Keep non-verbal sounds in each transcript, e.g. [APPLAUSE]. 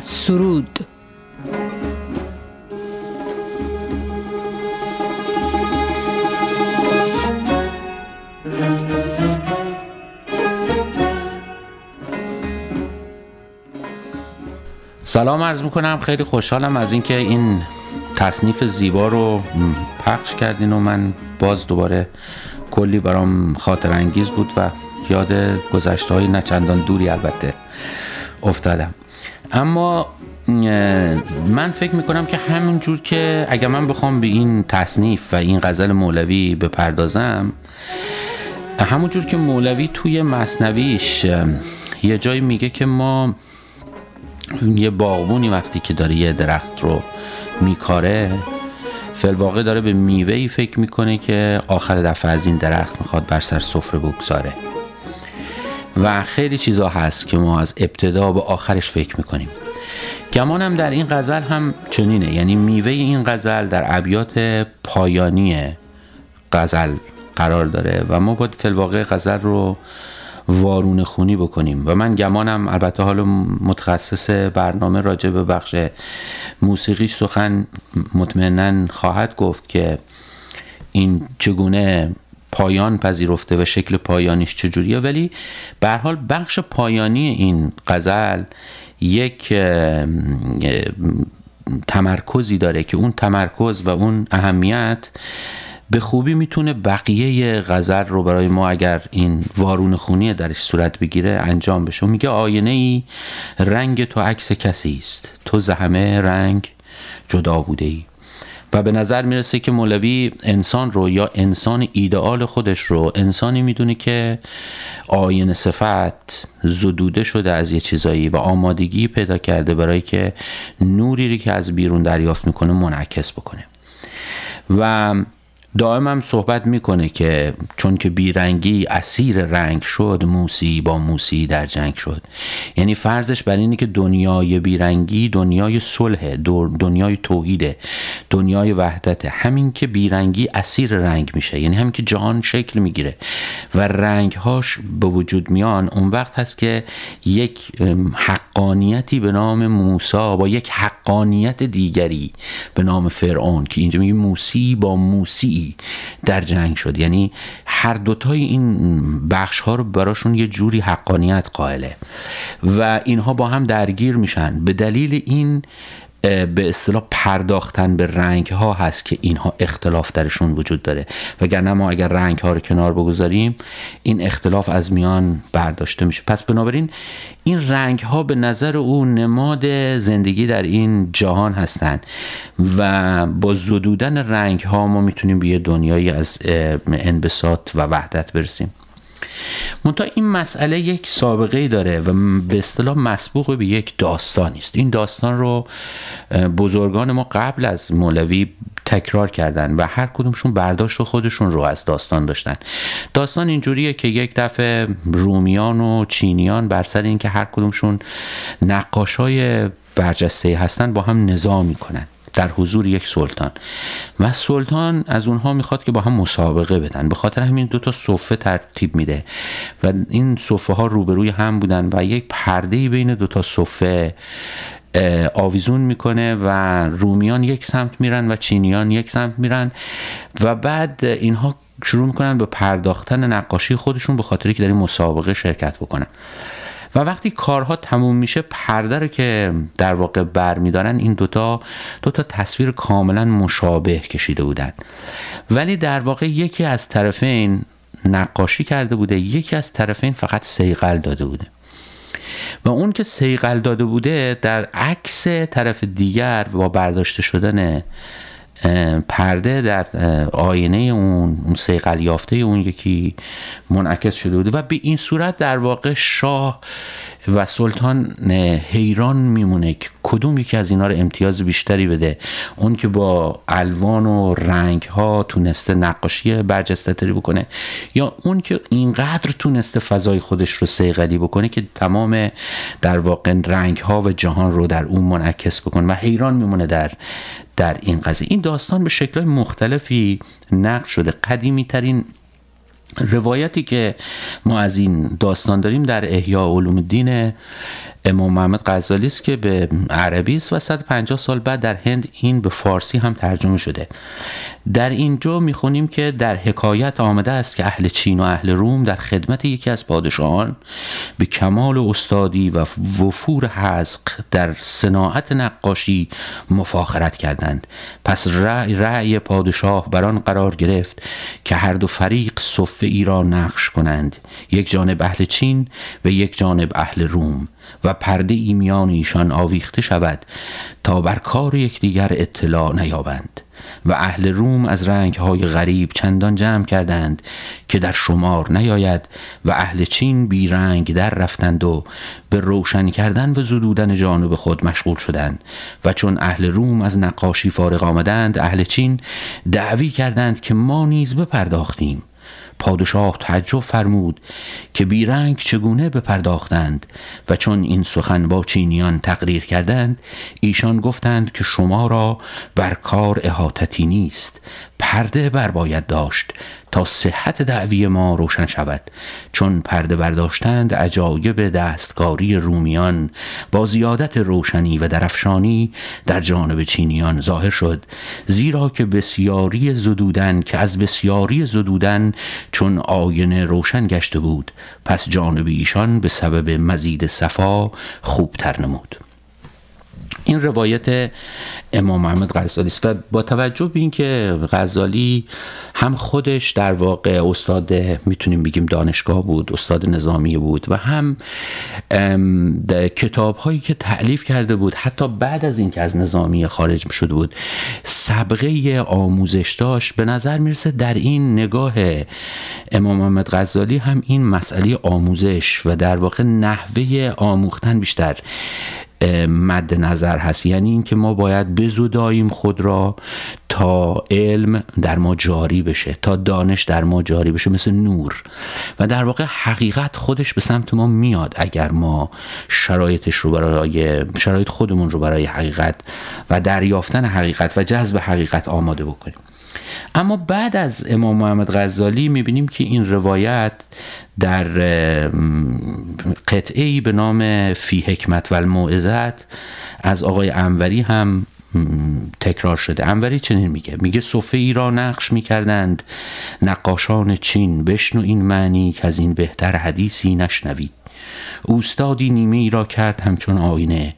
سرود. سلام عرض می‌کنم. خیلی خوشحالم از اینکه این تصنیف زیبا رو پخش کردین و من باز دوباره کلی برام خاطر انگیز بود و یاد گذشته های نچندان دوری البته افتادم. اما من فکر می‌کنم که همین جور که اگر من بخوام به این تصنیف و این غزل مولوی بپردازم همون جور که مولوی توی مصنویش یه جایی میگه که ما یه باغبونی وقتی که داره یه درخت رو میکاره فلواقع داره به میوهی فکر می‌کنه که آخر دفعه از این درخت می‌خواد بر سر سفره بگذاره. و خیلی چیزا هست که ما از ابتدا به آخرش فکر می‌کنیم. گمانم در این غزل هم چنینه. یعنی میوه این غزل در ابیات پایانی غزل قرار داره و ما باید فلواقع غزل رو وارون خونی بکنیم. و من گمانم البته حالا متخصص برنامه راجع به بخش موسیقیش سخن مطمئنا خواهد گفت که این چگونه پایان پذیرفته و شکل پایانیش چجوریه. ولی به حال بخش پایانی این غزل یک تمرکزی داره که اون تمرکز و اون اهمیت به خوبی می‌تونه بقیه غزل رو برای ما اگر این وارون خونی درش صورت بگیره انجام بشه. میگه آینه ای رنگ تو عکس کسی است. تو زهمه رنگ جدا بوده ای و به نظر می‌رسه که مولوی انسان رو یا انسان ایدئال خودش رو انسانی می‌دونه که آینه صفت زدوده شده از یه چیزایی و آمادگی پیدا کرده برای که نوری که از بیرون دریافت می‌کنه منعکس بکنه. و دائم هم صحبت می‌کنه که چون که بیرنگی اسیر رنگ شد موسی با موسی در جنگ شد. یعنی فرضش بر اینه که دنیای بیرنگی دنیای صلح دنیای توحیده دنیای وحدت. همین که بیرنگی اسیر رنگ میشه. یعنی همین که جهان شکل می‌گیره. و رنگهاش به وجود میان. اون وقت هست که یک حقانیتی به نام موسا با یک حقانیت دیگری به نام فرعون. که اینجا میگه موسی با موسی در جنگ شد. یعنی هر دوتای این بخش ها رو براشون یه جوری حقانیت قائله. و اینها با هم درگیر میشن. به دلیل این به اصطلاح پرداختن به رنگ ها هست که اینها اختلاف درشون وجود داره. وگرنه ما اگر رنگ ها رو کنار بگذاریم این اختلاف از میان برداشته میشه. پس بنابراین این رنگ ها به نظر او نماد زندگی در این جهان هستند و با زدودن رنگ ها ما می‌تونیم به یه دنیایی از انبساط و وحدت برسیم. منتها این مسئله یک سابقه داره و به اصطلاح مسبوق به یک داستانی است. این داستان رو بزرگان ما قبل از مولوی تکرار کردن و هر کدومشون برداشت خودشون رو از داستان داشتن. داستان اینجوریه که یک دفعه رومیان و چینیان بر سر اینکه هر کدومشون نقاشای برجسته هستن با هم نزاع می‌کنن در حضور یک سلطان. و سلطان از اونها می‌خواد که با هم مسابقه بدن. به خاطر همین دو تا صفه ترتیب میده. و این صفه ها روبروی هم بودن و یک پرده بین دو تا صفه آویزون می‌کنه و رومیان یک سمت میرن و چینیان یک سمت میرن. و بعد اینها شروع می‌کنن به پرداختن نقاشی خودشون به خاطری که در این مسابقه شرکت بکنن. و وقتی کارها تموم میشه پرده رو که در واقع بر میدارن این دوتا دوتا تصویر کاملا مشابه کشیده بودن. ولی در واقع یکی از طرفین نقاشی کرده بوده یکی از طرفین فقط سیقل داده بوده. و اون که سیقل داده بوده در عکس طرف دیگر با برداشته شدن پرده در آینه اون اون سیقل یافته اون یکی منعکس شده بوده و به این صورت در واقع شاه و سلطان حیران میمونه که کدوم یکی از اینا رو امتیاز بیشتری بده. اون که با الوان و رنگ ها تونسته نقاشی برجسته تری بکنه یا اون که اینقدر تونسته فضای خودش رو سیقلی بکنه که تمام در واقع رنگ ها و جهان رو در اون منعکس بکنه. و حیران میمونه در در این قضیه. این داستان به شکل مختلفی نقل شده. قدیمی ترین روایتی که ما از این داستان داریم در احیاء علوم الدین امام محمد غزالی است که به عربی است و 150 سال بعد در هند این به فارسی هم ترجمه شده. در اینجا می‌خونیم که در حکایت آمده است که اهل چین و اهل روم در خدمت یکی از پادشاهان به کمال استادی و وفور حزق در صناعت نقاشی مفاخرت کردند. پس رأی, رأی پادشاه بر آن قرار گرفت که هر دو فریق صفه ای را نقش کنند. یک جانب اهل چین و یک جانب اهل روم. و پرده ای میان ایشان آویخته شود تا بر کار یکدیگر اطلاع نیابند و اهل روم از های غریب چندان جمع کردند که در شمار نیاید و اهل چین بی رنگ در رفتند و به روشن کردن و زدودن جانب خود مشغول شدند و چون اهل روم از نقاشی فارغ آمدند اهل چین دعوی کردند که ما نیز بپرداختیم. پادشاه تعجب فرمود که بیرنگ چگونه بپرداختند و چون این سخن با چینیان تقریر کردند ایشان گفتند که شما را بر کار احاطتی نیست پرده بر باید داشت تا صحت دعوی ما روشن شود. چون پرده برداشتند عجایب دستکاری رومیان با زیادت روشنی و درفشانی در جانب چینیان ظاهر شد. زیرا که بسیاری زدودن که از بسیاری زدودن چون آینه روشن گشته بود. پس جانب ایشان به سبب مزید صفا خوبتر نمود. این روایت امام محمد غزالی است. و با توجه به اینکه غزالی هم خودش در واقع استاد می‌تونیم بگیم دانشگاه بود استاد نظامی بود و هم کتاب هایی که تعلیف کرده بود حتی بعد از اینکه از نظامی خارج شده بود سبقه آموزش داشت. به نظر می‌رسه در این نگاه امام محمد غزالی هم این مسئله آموزش و در واقع نحوه آموختن بیشتر مد نظر هست. یعنی اینکه ما باید بزوداییم خود را تا علم در ما جاری بشه تا دانش در ما جاری بشه مثل نور. و در واقع حقیقت خودش به سمت ما میاد اگر ما شرایطش رو برای شرایط خودمون رو برای حقیقت و دریافتن حقیقت و جذب حقیقت آماده بکنیم. اما بعد از امام محمد غزالی می‌بینیم که این روایت در قطعه به نام فی حکمت و الموعظت از آقای انوری هم تکرار شده. انوری چنین میگه. میگه صفه ای را نقش می‌کردند. نقاشان چین بشنو این معنی که از این بهتر حدیثی نشنوی. اوستادی نیمه ای را کرد همچون آینه.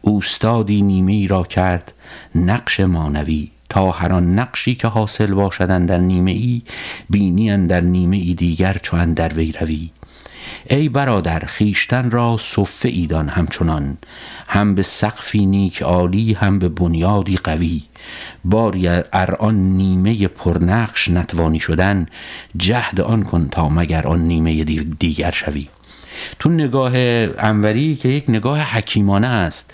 اوستادی نیمه ای را کرد نقش مانوی. تا هر آن نقشی که حاصل باشدن در نیمه ای بینی در نیمه ای دیگر چو در وی ای برادر خیشتن را صفه ایدان همچنان. هم به سقفی نیک عالی هم به بنیادی قوی. باری ار آن نیمه پرنقش نتوانی شدن جهد آن کن تا مگر آن نیمه دیگر شوی. تو نگاه انوری که یک نگاه حکیمانه است.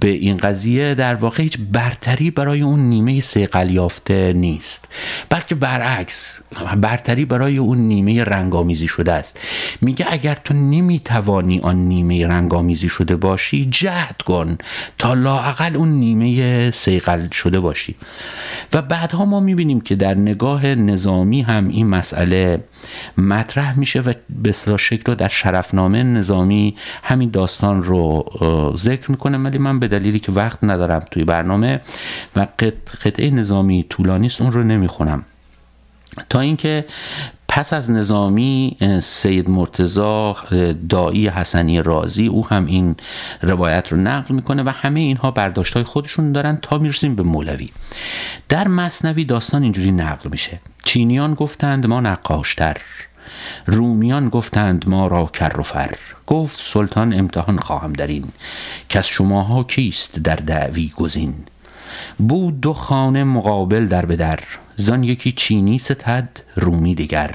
به این قضیه در واقع هیچ برتری برای اون نیمه سیقل یافته نیست. بلکه برعکس برتری برای اون نیمه رنگامیزی شده است. میگه اگر تو نمی‌توانی آن نیمه رنگامیزی شده باشی جهد کن تا لاعقل اون نیمه سیقل شده باشی. و بعدها ما می‌بینیم که در نگاه نظامی هم این مسئله مطرح میشه و به شکل رو در شرفنامه نظامی همین داستان رو ذکر می‌کنه ولی من به دلیلی که وقت ندارم توی برنامه و قطعه نظامی طولانی است اون رو نمی‌خونم. تا اینکه پس از نظامی سید مرتزا دایی حسنی رازی او هم این روایت رو نقل می‌کنه و همه اینها برداشت های خودشون دارن تا می‌رسیم به مولوی. در مصنوی داستان اینجوری نقل میشه. چینیان گفتند ما نقاشتر. رومیان گفتند ما را کر و فر. گفت سلطان امتحان خواهم در این که شماها کیست در دعوی گزین؟ بود دو خانه مقابل در به در زان یکی چینی ستد رومی دیگر.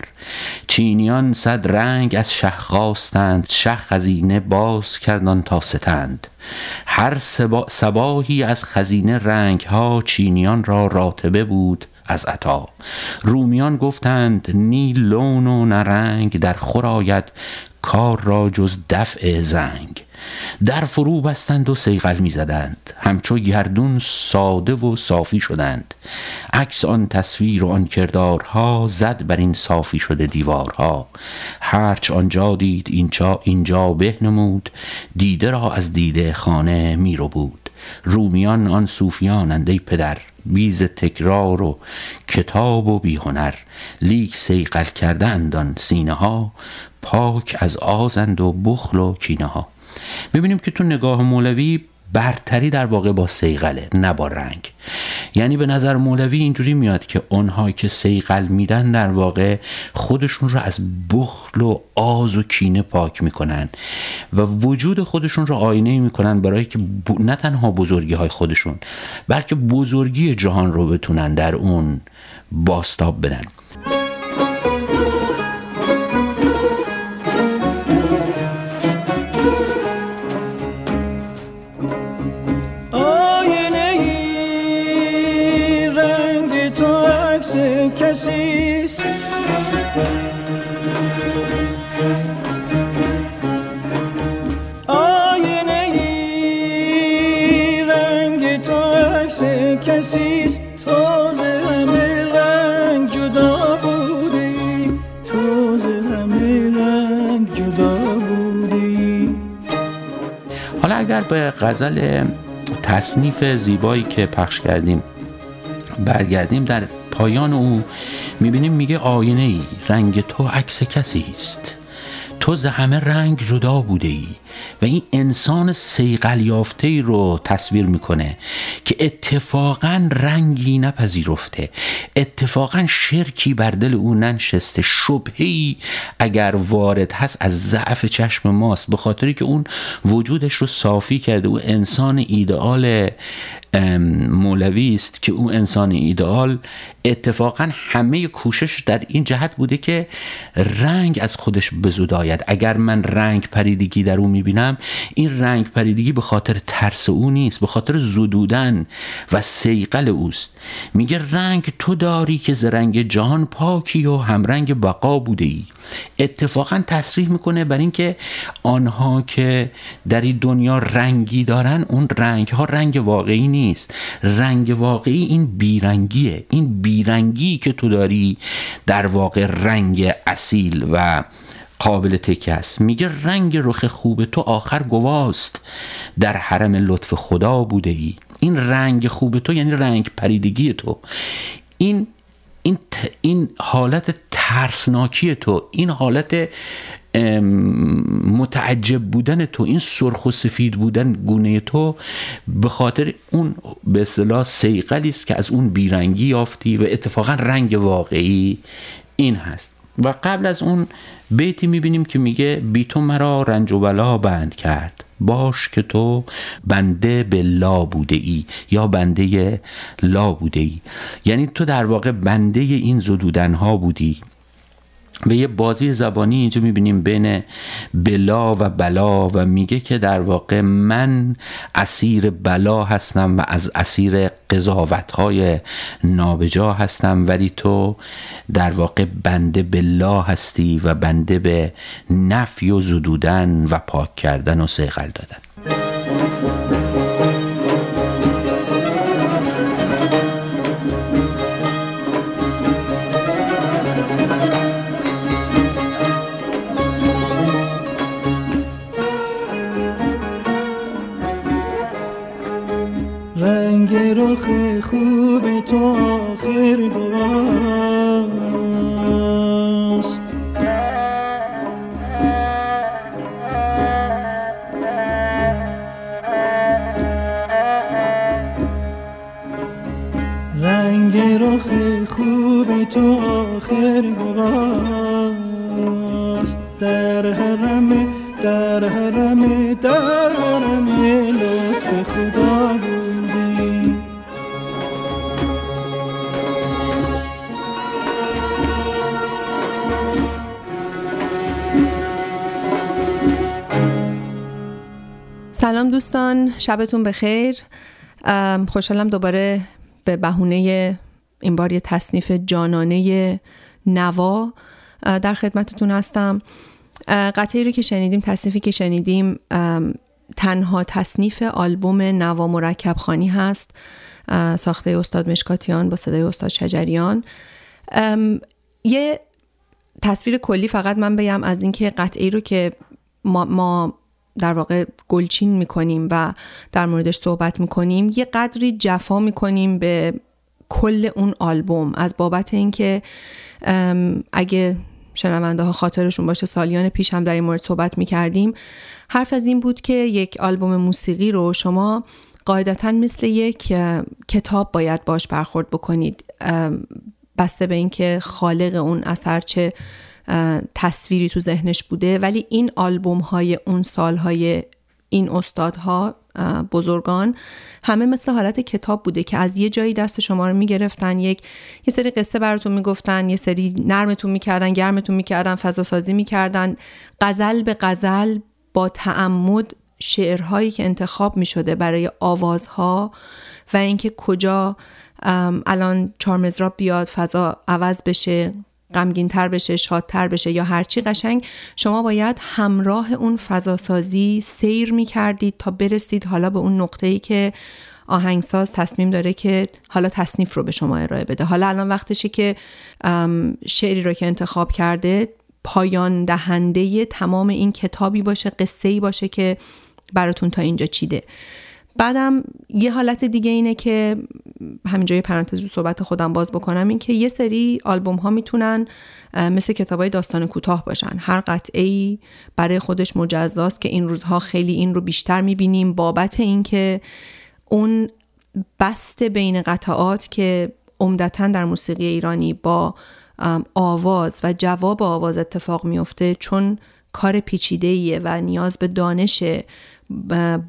چینیان صد رنگ از شه خواستند شه خزینه باز کردن تا ستند. هر سباهی از خزینه رنگ ها چینیان را راتبه بود از عطا. رومیان گفتند نی لون و نرنگ در خور کار را جز دفع زنگ. در فرو بستند و سیغل می زدند همچو گردون ساده و صافی شدند. عکس آن تصویر و آن کردارها زد بر این صافی شده دیوارها. هرچ آنجا دید اینجا اینجا بهنمود. دیده را از دیده خانه می رو بود رومیان آن صوفیانند ای پدر بی ز تکرار و کتاب و بی هنر. لیک صیقل کرده‌اند آن سینه ها پاک از آز و بخل و کینه ها می‌بینیم که تو نگاه مولوی برتری در واقع با صیقله نه با رنگ. یعنی به نظر مولوی اینجوری میاد که اونها که صیقل میدن در واقع خودشون رو از بخل و آز و کینه پاک می‌کنن و وجود خودشون رو آینه می‌کنن برای که نه تنها بزرگی های خودشون بلکه بزرگی جهان رو بتونن در اون باستاب بدن. اگر به غزل تصنیف زیبایی که پخش کردیم برگردیم در پایان او می‌بینیم میگه آینه ای رنگ تو عکس کسی است. تو ز همه رنگ جدا بوده ای و این انسان سیقل یافته ای رو تصویر می‌کنه که اتفاقا رنگی نپذیرفته. اتفاقا شرکی بر دل او ننشسته. شبهی اگر وارد هست از ضعف چشم ماست. به خاطری که اون وجودش رو صافی کرده. او انسان ایدئال مولوی است که او انسان ایدئال. اتفاقا همه کوشش در این جهت بوده که رنگ از خودش بزداید اگر من رنگ پریدگی در او می‌بینم این رنگ پریدگی به خاطر ترس او نیست به خاطر زدودن و سیقل اوست. میگه رنگ تو داری که ز رنگ جهان پاکی و همرنگ بقا بوده ای اتفاقا تصریح می‌کنه بر اینکه آنها که در این دنیا رنگی دارن اون رنگ ها رنگ واقعی نیست. رنگ واقعی این بیرنگیه. این بیرنگی که تو داری در واقع رنگ اصیل و قابل تکه است. میگه رنگ رخ خوب تو آخر گواست. در حرم لطف خدا بوده ای. این رنگ خوب تو یعنی رنگ پریدگی تو. این این, این حالت ترسناکی تو. این حالت متعجب بودن تو. این سرخ و سفید بودن گونه تو. به خاطر اون به اصطلاح سیقلی است که از اون بیرنگی یافتی و اتفاقا رنگ واقعی این هست. و قبل از اون بیتی می‌بینیم که میگه بی تو مرا رنج و بلا بند کرد. باش که تو بنده به لا بوده ای یا بنده لا بوده ای یعنی تو در واقع بنده این زدودن ها بودی. به یه بازی زبانی اینجا می‌بینیم بین بلا و بلا و میگه که در واقع من اسیر بلا هستم و از اسیر قضاوت های نابجا هستم ولی تو در واقع بنده بلا هستی و بنده به نفی و زدودن و پاک کردن و سیغل دادن. شبتون بخیر. خوشحالم دوباره به بهونه این بار یه تصنیف جانانه نوا در خدمتتون هستم. قطعی رو که شنیدیم تصنیفی که شنیدیم تنها تصنیف آلبوم نوا مرکب خانی هست ساخته استاد مشکاتیان با صدای استاد شجریان. یه تصویر کلی فقط من بگم از اینکه قطعی رو که ما, ما در واقع گلچین می‌کنیم و در موردش صحبت می‌کنیم یه قدری جفا می‌کنیم به کل اون آلبوم. از بابت اینکه اگه شنونده ها خاطرشون باشه سالیان پیش هم در این مورد صحبت می‌کردیم. حرف از این بود که یک آلبوم موسیقی رو شما قاعدتا مثل یک کتاب باید باش برخورد بکنید. بسته به اینکه خالق اون اثر چه تصویری تو ذهنش بوده ولی این آلبوم های اون سال های این استادها بزرگان همه مثل حالت کتاب بوده که از یه جایی دست شما رو می‌گرفتن یک یه سری قصه براتون می‌گفتن یه سری نرمتون می‌کردن گرمتون می‌کردن فضا سازی می‌کردن. غزل به غزل با تعمد شعرهایی که انتخاب می‌شده برای آوازها و اینکه کجا الان چارمزراب بیاد فضا عوض بشه. غمگین تر بشه شادتر بشه یا هرچی قشنگ شما باید همراه اون فضاسازی سیر می کردید تا برسید حالا به اون نقطه ای که آهنگساز تصمیم داره که حالا تصنیف رو به شما ارائه بده. حالا الان وقتشه که شعری رو که انتخاب کرده پایان دهنده تمام این کتابی باشه قصه ای باشه که براتون تا اینجا چیده. بعدم یه حالت دیگه اینه که همینجا یه پرانتز رو صحبت خودم باز بکنم این که یه سری آلبوم ها می‌تونن مثل کتاب های داستان کوتاه باشن. هر قطعه ای برای خودش مجزاست که این روزها خیلی این رو بیشتر می‌بینیم. بابت اینکه اون بست بین قطعات که عمدتا در موسیقی ایرانی با آواز و جواب آواز اتفاق میفته چون کار پیچیده و نیاز به دانش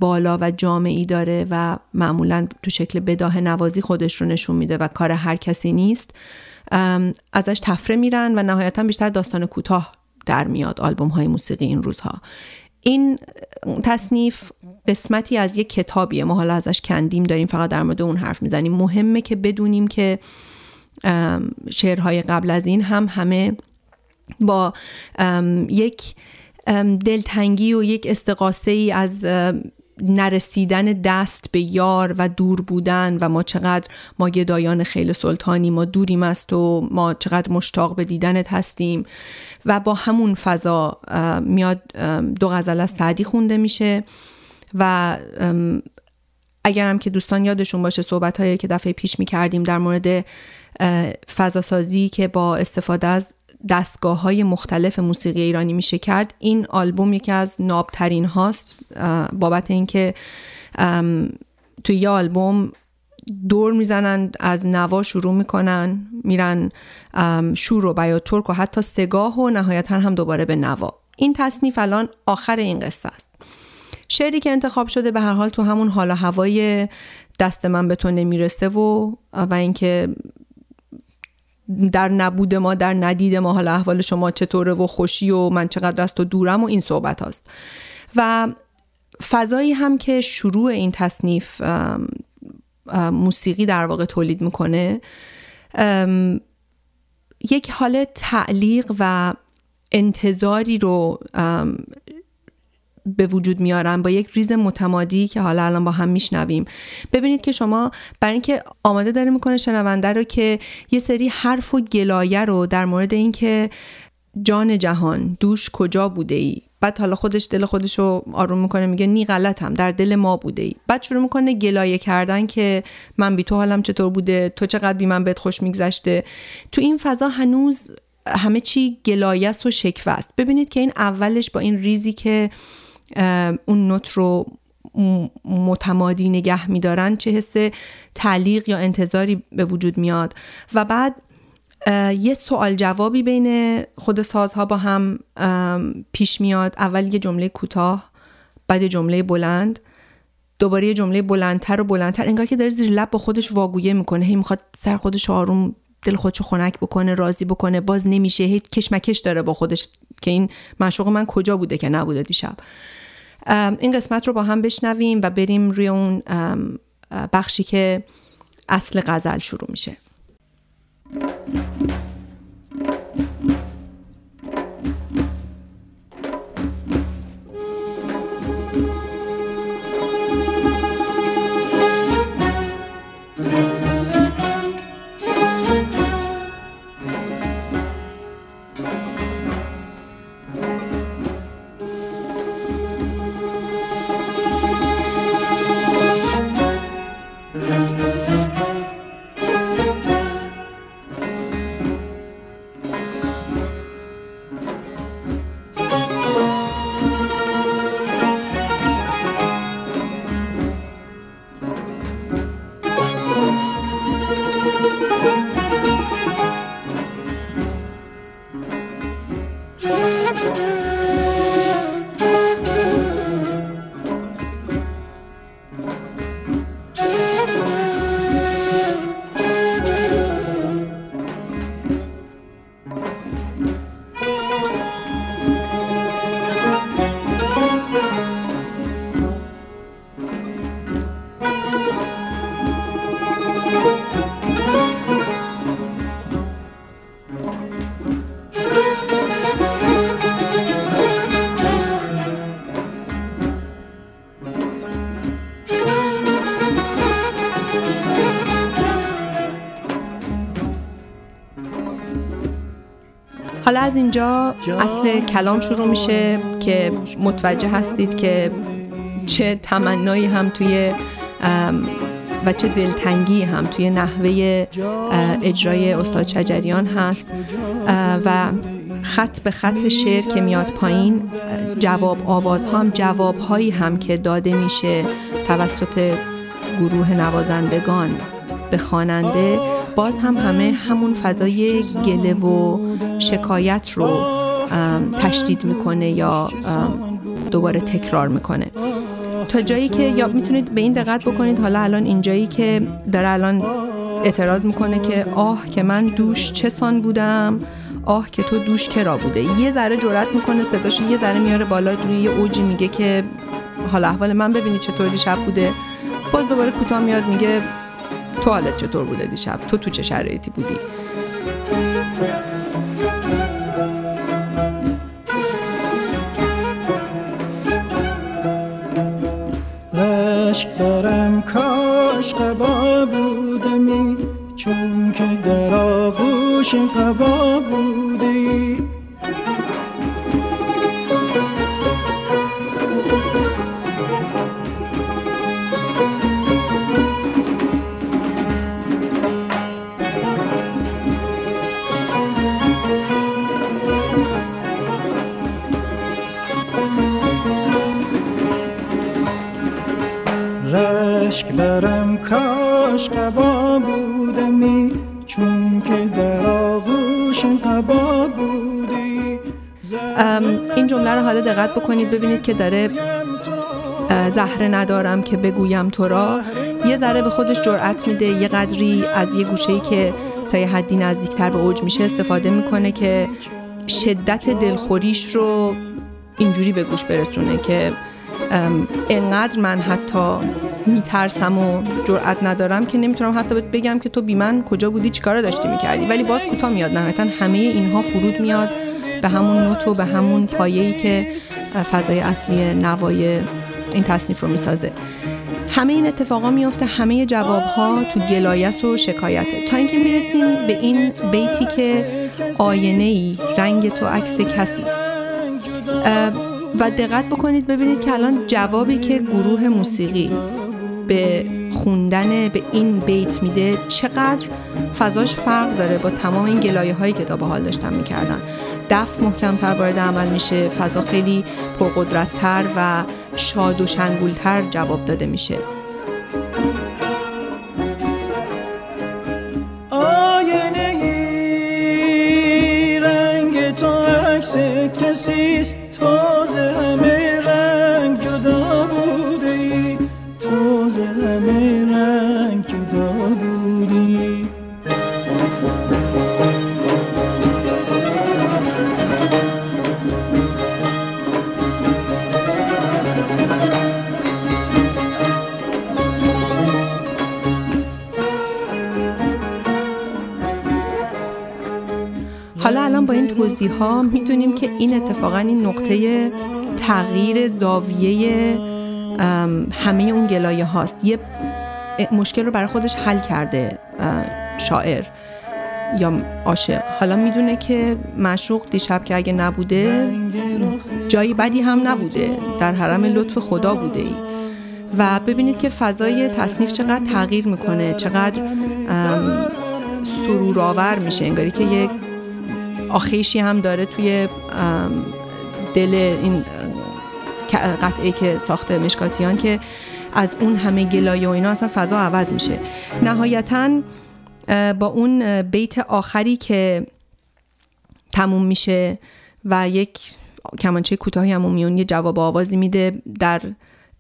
بالا و جامعی داره و معمولا تو شکل بداه نوازی خودش رو نشون میده و کار هر کسی نیست. ازش تفره میرن و نهایتا بیشتر داستان کوتاه در میاد آلبوم های موسیقی این روزها. این تصنیف قسمتی از یک کتابیه. ما حالا ازش کندیم داریم فقط در مورد اون حرف می‌زنیم. مهمه که بدونیم که شعرهای قبل از این هم همه با یک دلتنگی و یک استقاسه ای از نرسیدن دست به یار و دور بودن و ما چقدر ما گدایان خیل سلطانی ما دوریم است و ما چقدر مشتاق به دیدنت هستیم و با همون فضا میاد دو غزل از سعدی خونده میشه و اگرم که دوستان یادشون باشه صحبت هایی که دفعه پیش می‌کردیم در مورد فضا سازی که با استفاده از دستگاه های مختلف موسیقی ایرانی میشه کرد. این آلبوم یکی از نابترین هاست بابت اینکه توی یه آلبوم دور می‌زنن از نوا شروع می‌کنن میرن شور و بیات ترک و حتی سگاه و نهایتا هم دوباره به نوا. این تصنیف الان آخر این قصه است. شعری که انتخاب شده به هر حال تو همون حال هوای دست من به تو نمی‌رسه و و اینکه در نبود ما در ندید ما حالا احوال شما چطوره و خوشی و من چقدر از تو دورم و این صحبت هاست. و فضایی هم که شروع این تصنیف موسیقی در واقع تولید می‌کنه یک حال تعلیق و انتظاری رو به وجود میارن با یک ریز متمادی که حالا الان با هم میشنویم. ببینید که شما برای اینکه آماده داره می‌کنه شنونده رو که یه سری حرف و گلایه رو در مورد اینکه جان جهان دوش کجا بوده ای بعد حالا خودش دل خودش رو آروم می‌کنه میگه نی غلطم در دل ما بوده ای بعد شروع می‌کنه گلایه کردن که من بی تو حالم چطور بوده؟ تو چقدر بی من بهت خوش میگذشته؟ تو این فضا هنوز همه چی گلایست و شکوه است. ببینید که این اولش با این ریزی که اون نوت رو متمادی نگه میدارن چه حس تعلیق یا انتظاری به وجود میاد. و بعد یه سوال جوابی بین خود سازها با هم پیش میاد. اول یه جمله کوتاه بعد جمله بلند. دوباره یه جمله بلندتر و بلندتر. انگار که داره زیر لب با خودش واگویه می‌کنه. هی می‌خواد سر خودش آروم دل خودشو خنک بکنه راضی بکنه. باز نمیشه. هی کشمکش داره با خودش که این مشوق من کجا بوده که نبوده دیشب. این قسمت رو با هم بشنویم و بریم روی اون بخشی که اصل غزل شروع میشه. از اینجا اصل کلام شروع میشه که متوجه هستید که چه تمنایی هم توی و چه دلتنگی هم توی نحوه اجرای استاد شجریان هست و خط به خط شعر که میاد پایین جواب آواز هم جواب هایی هم که داده میشه توسط گروه نوازندگان. به خواننده باز هم همه همون فضای گله و شکایت رو تشدید می‌کنه یا دوباره تکرار می‌کنه. تا جایی که یا می‌تونید به این دقت بکنید حالا الان اینجایی که داره الان اعتراض می‌کنه که آه که من دوش چه سان بودم آه که تو دوش کرا بوده. یه ذره جرأت می‌کنه صداش یه ذره میاره بالا روی یه اوجی میگه که حالا احوال من ببینید چطور دیشب بوده. باز دوباره کوتاه میاد میگه تو حالت چطور بوده دیشب؟ تو تو چه شرایطی بودی؟ عشق دارم کاش قبا بودمی چون که در آغوش قبا بودی قبا بودمی چون که در آغوش قبا بودی. این جمله رو حالا دقت بکنید ببینید که داره زهره ندارم که بگویم تو را. یه ذره به خودش جرأت میده یه قدری از یه گوشه‌ای که تا یه حدی نزدیکتر به اوج میشه استفاده می‌کنه که شدت دلخوریش رو اینجوری به گوش برسونه که انقدر من حتی میترسم و جرأت ندارم که نمی‌تونم حتی بگم که تو بی من کجا بودی چیکارا داشتی می‌کردی. ولی باز کوتاه میاد نهایتا همه اینها فرود میاد به همون نوت و به همون پایه‌ای که فضای اصلی نوای این تصنیف رو می‌سازه. همه این اتفاقا میفته همه جواب ها تو گلایه‌ست و شکایته تا اینکه می‌رسیم به این بیتی که آینه‌ی رنگ تو عکس کسی است. و دقت بکنید ببینید که الان جوابی که گروه موسیقی به خوندن به این بیت میده چقدر فضاش فرق داره با تمام این گلایه هایی که تا به حال داشتن می‌کردن. دف محکمتر وارد عمل میشه فضا خیلی پرقدرتتر و شاد و شنگولتر جواب داده میشه. آینه رنگ تو عکس کسیست ها می‌دونیم که این اتفاقا این نقطه تغییر زاویه همه اون گلایه هاست. یه مشکل رو برای خودش حل کرده شاعر یا عاشق. حالا می‌دونه که مشوق دیشب که اگه نبوده جایی بدی هم نبوده. در حرم لطف خدا بوده ای و ببینید که فضای تصنیف چقدر تغییر می‌کنه چقدر سرورآور میشه. انگاری که یک آخیشی هم داره توی دل این قطعه که ساخته مشکاتیان که از اون همه گلایه و اینا اصلا فضا عوض میشه. نهایتا با اون بیت آخری که تموم میشه و یک کمانچه کوتاهی هم میون یه جواب آوازی میده در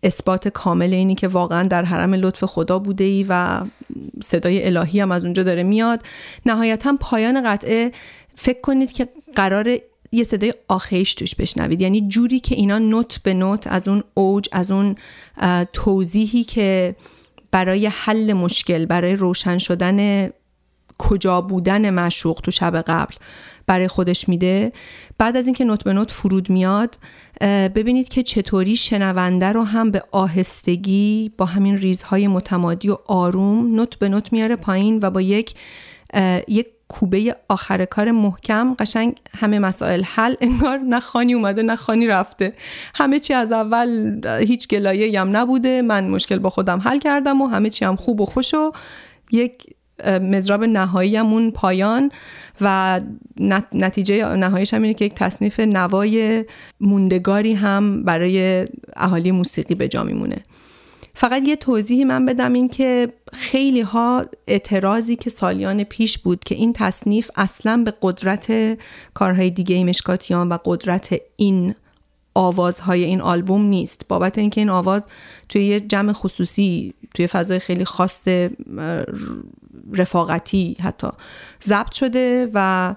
اثبات کامل اینی که واقعا در حرم لطف خدا بوده ای و صدای الهی هم از اونجا داره میاد. نهایتا پایان قطعه فکر کنید که قرار یه صدای آخیش توش بشنوید. یعنی جوری که اینا نوت به نوت از اون اوج از اون توضیحی که برای حل مشکل برای روشن شدن کجا بودن مشوق تو شب قبل برای خودش میده. بعد از اینکه نوت به نوت فرود میاد ببینید که چطوری شنونده رو هم به آهستگی با همین ریزهای متمادی و آروم نوت به نوت میاره پایین و با یک یک کوبه آخر کار محکم قشنگ همه مسائل حل [LAUGHS] انگار نه خانی اومده نه خانی رفته. همه چی از اول هیچ گلایه هم نبوده. من مشکل با خودم حل کردم و همه چی هم خوب و خوش و یک مزراب نهایی پایان و نتیجه نهاییش هم اینه که یک تصنیف نوای موندگاری هم برای اهالی موسیقی به جا میمونه. فقط یه توضیحی من بدم این که خیلی ها اعتراضی که سالیان پیش بود که این تصنیف اصلا به قدرت کارهای دیگه مشکاتیان و قدرت این آوازهای این آلبوم نیست. بابت اینکه این آواز توی یه جمع خصوصی توی فضای خیلی خاص رفاقتی حتی ضبط شده و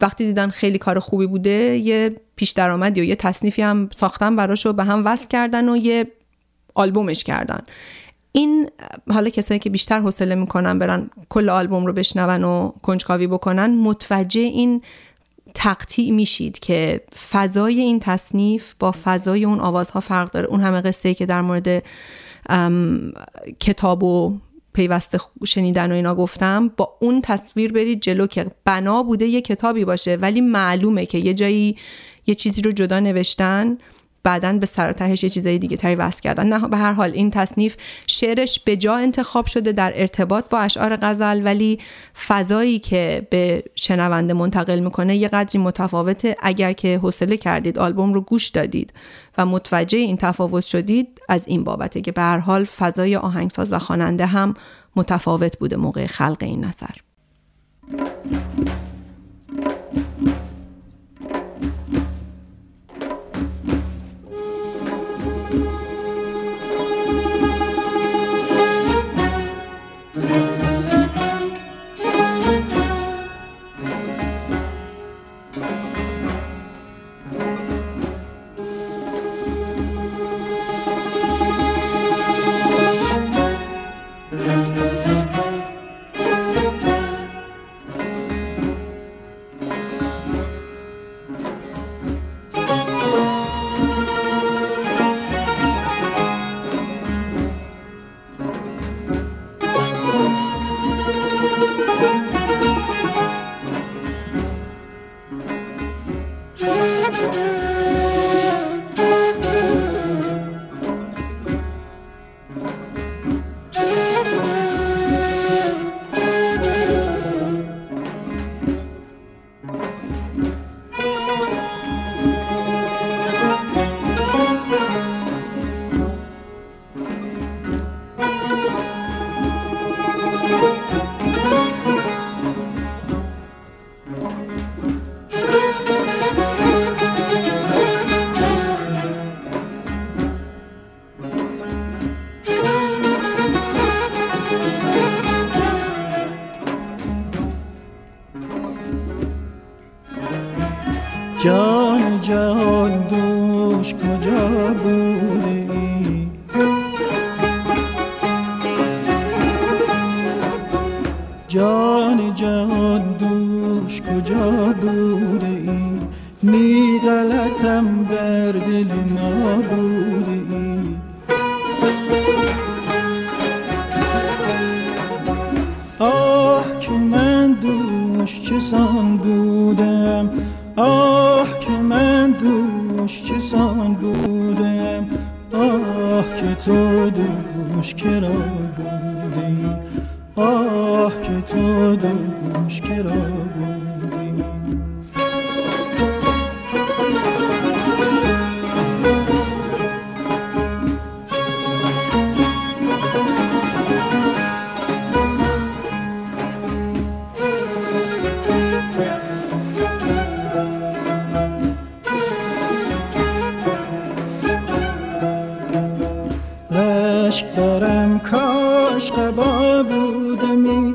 وقتی دیدن خیلی کار خوبی بوده یه پیش درآمدی و یه تصنیفی هم ساختن براش به هم وصل کردن و یه آلبومش کردن. این حالا کسایی که بیشتر حوصله می‌کنن برن کل آلبوم رو بشنون و کنجکاوی بکنن متوجه این تقطیع میشید که فضای این تصنیف با فضای اون آوازها فرق داره. اون همه قصه که در مورد کتاب و پیوسته شنیدن و اینا گفتم با اون تصویر برید جلو که بنا بوده یه کتابی باشه ولی معلومه که یه جایی یه چیزی رو جدا نوشتن. بعدا به سر یه چیزای دیگه تری وصل کردن. نه به هر حال این تصنیف شعرش به جا انتخاب شده در ارتباط با اشعار غزل ولی فضایی که به شنونده منتقل می‌کنه یه قدری متفاوته. اگر که حوصله کردید آلبوم رو گوش دادید و متوجه این تفاوت شدید از این بابته که به هر حال فضای آهنگساز و خواننده هم متفاوت بوده موقع خلق این جان جان دوش کجا بوده جان جان دوش کجا بوده ای؟ می غلطم بر دل ما نظر رشک برم کاش قبا بودمی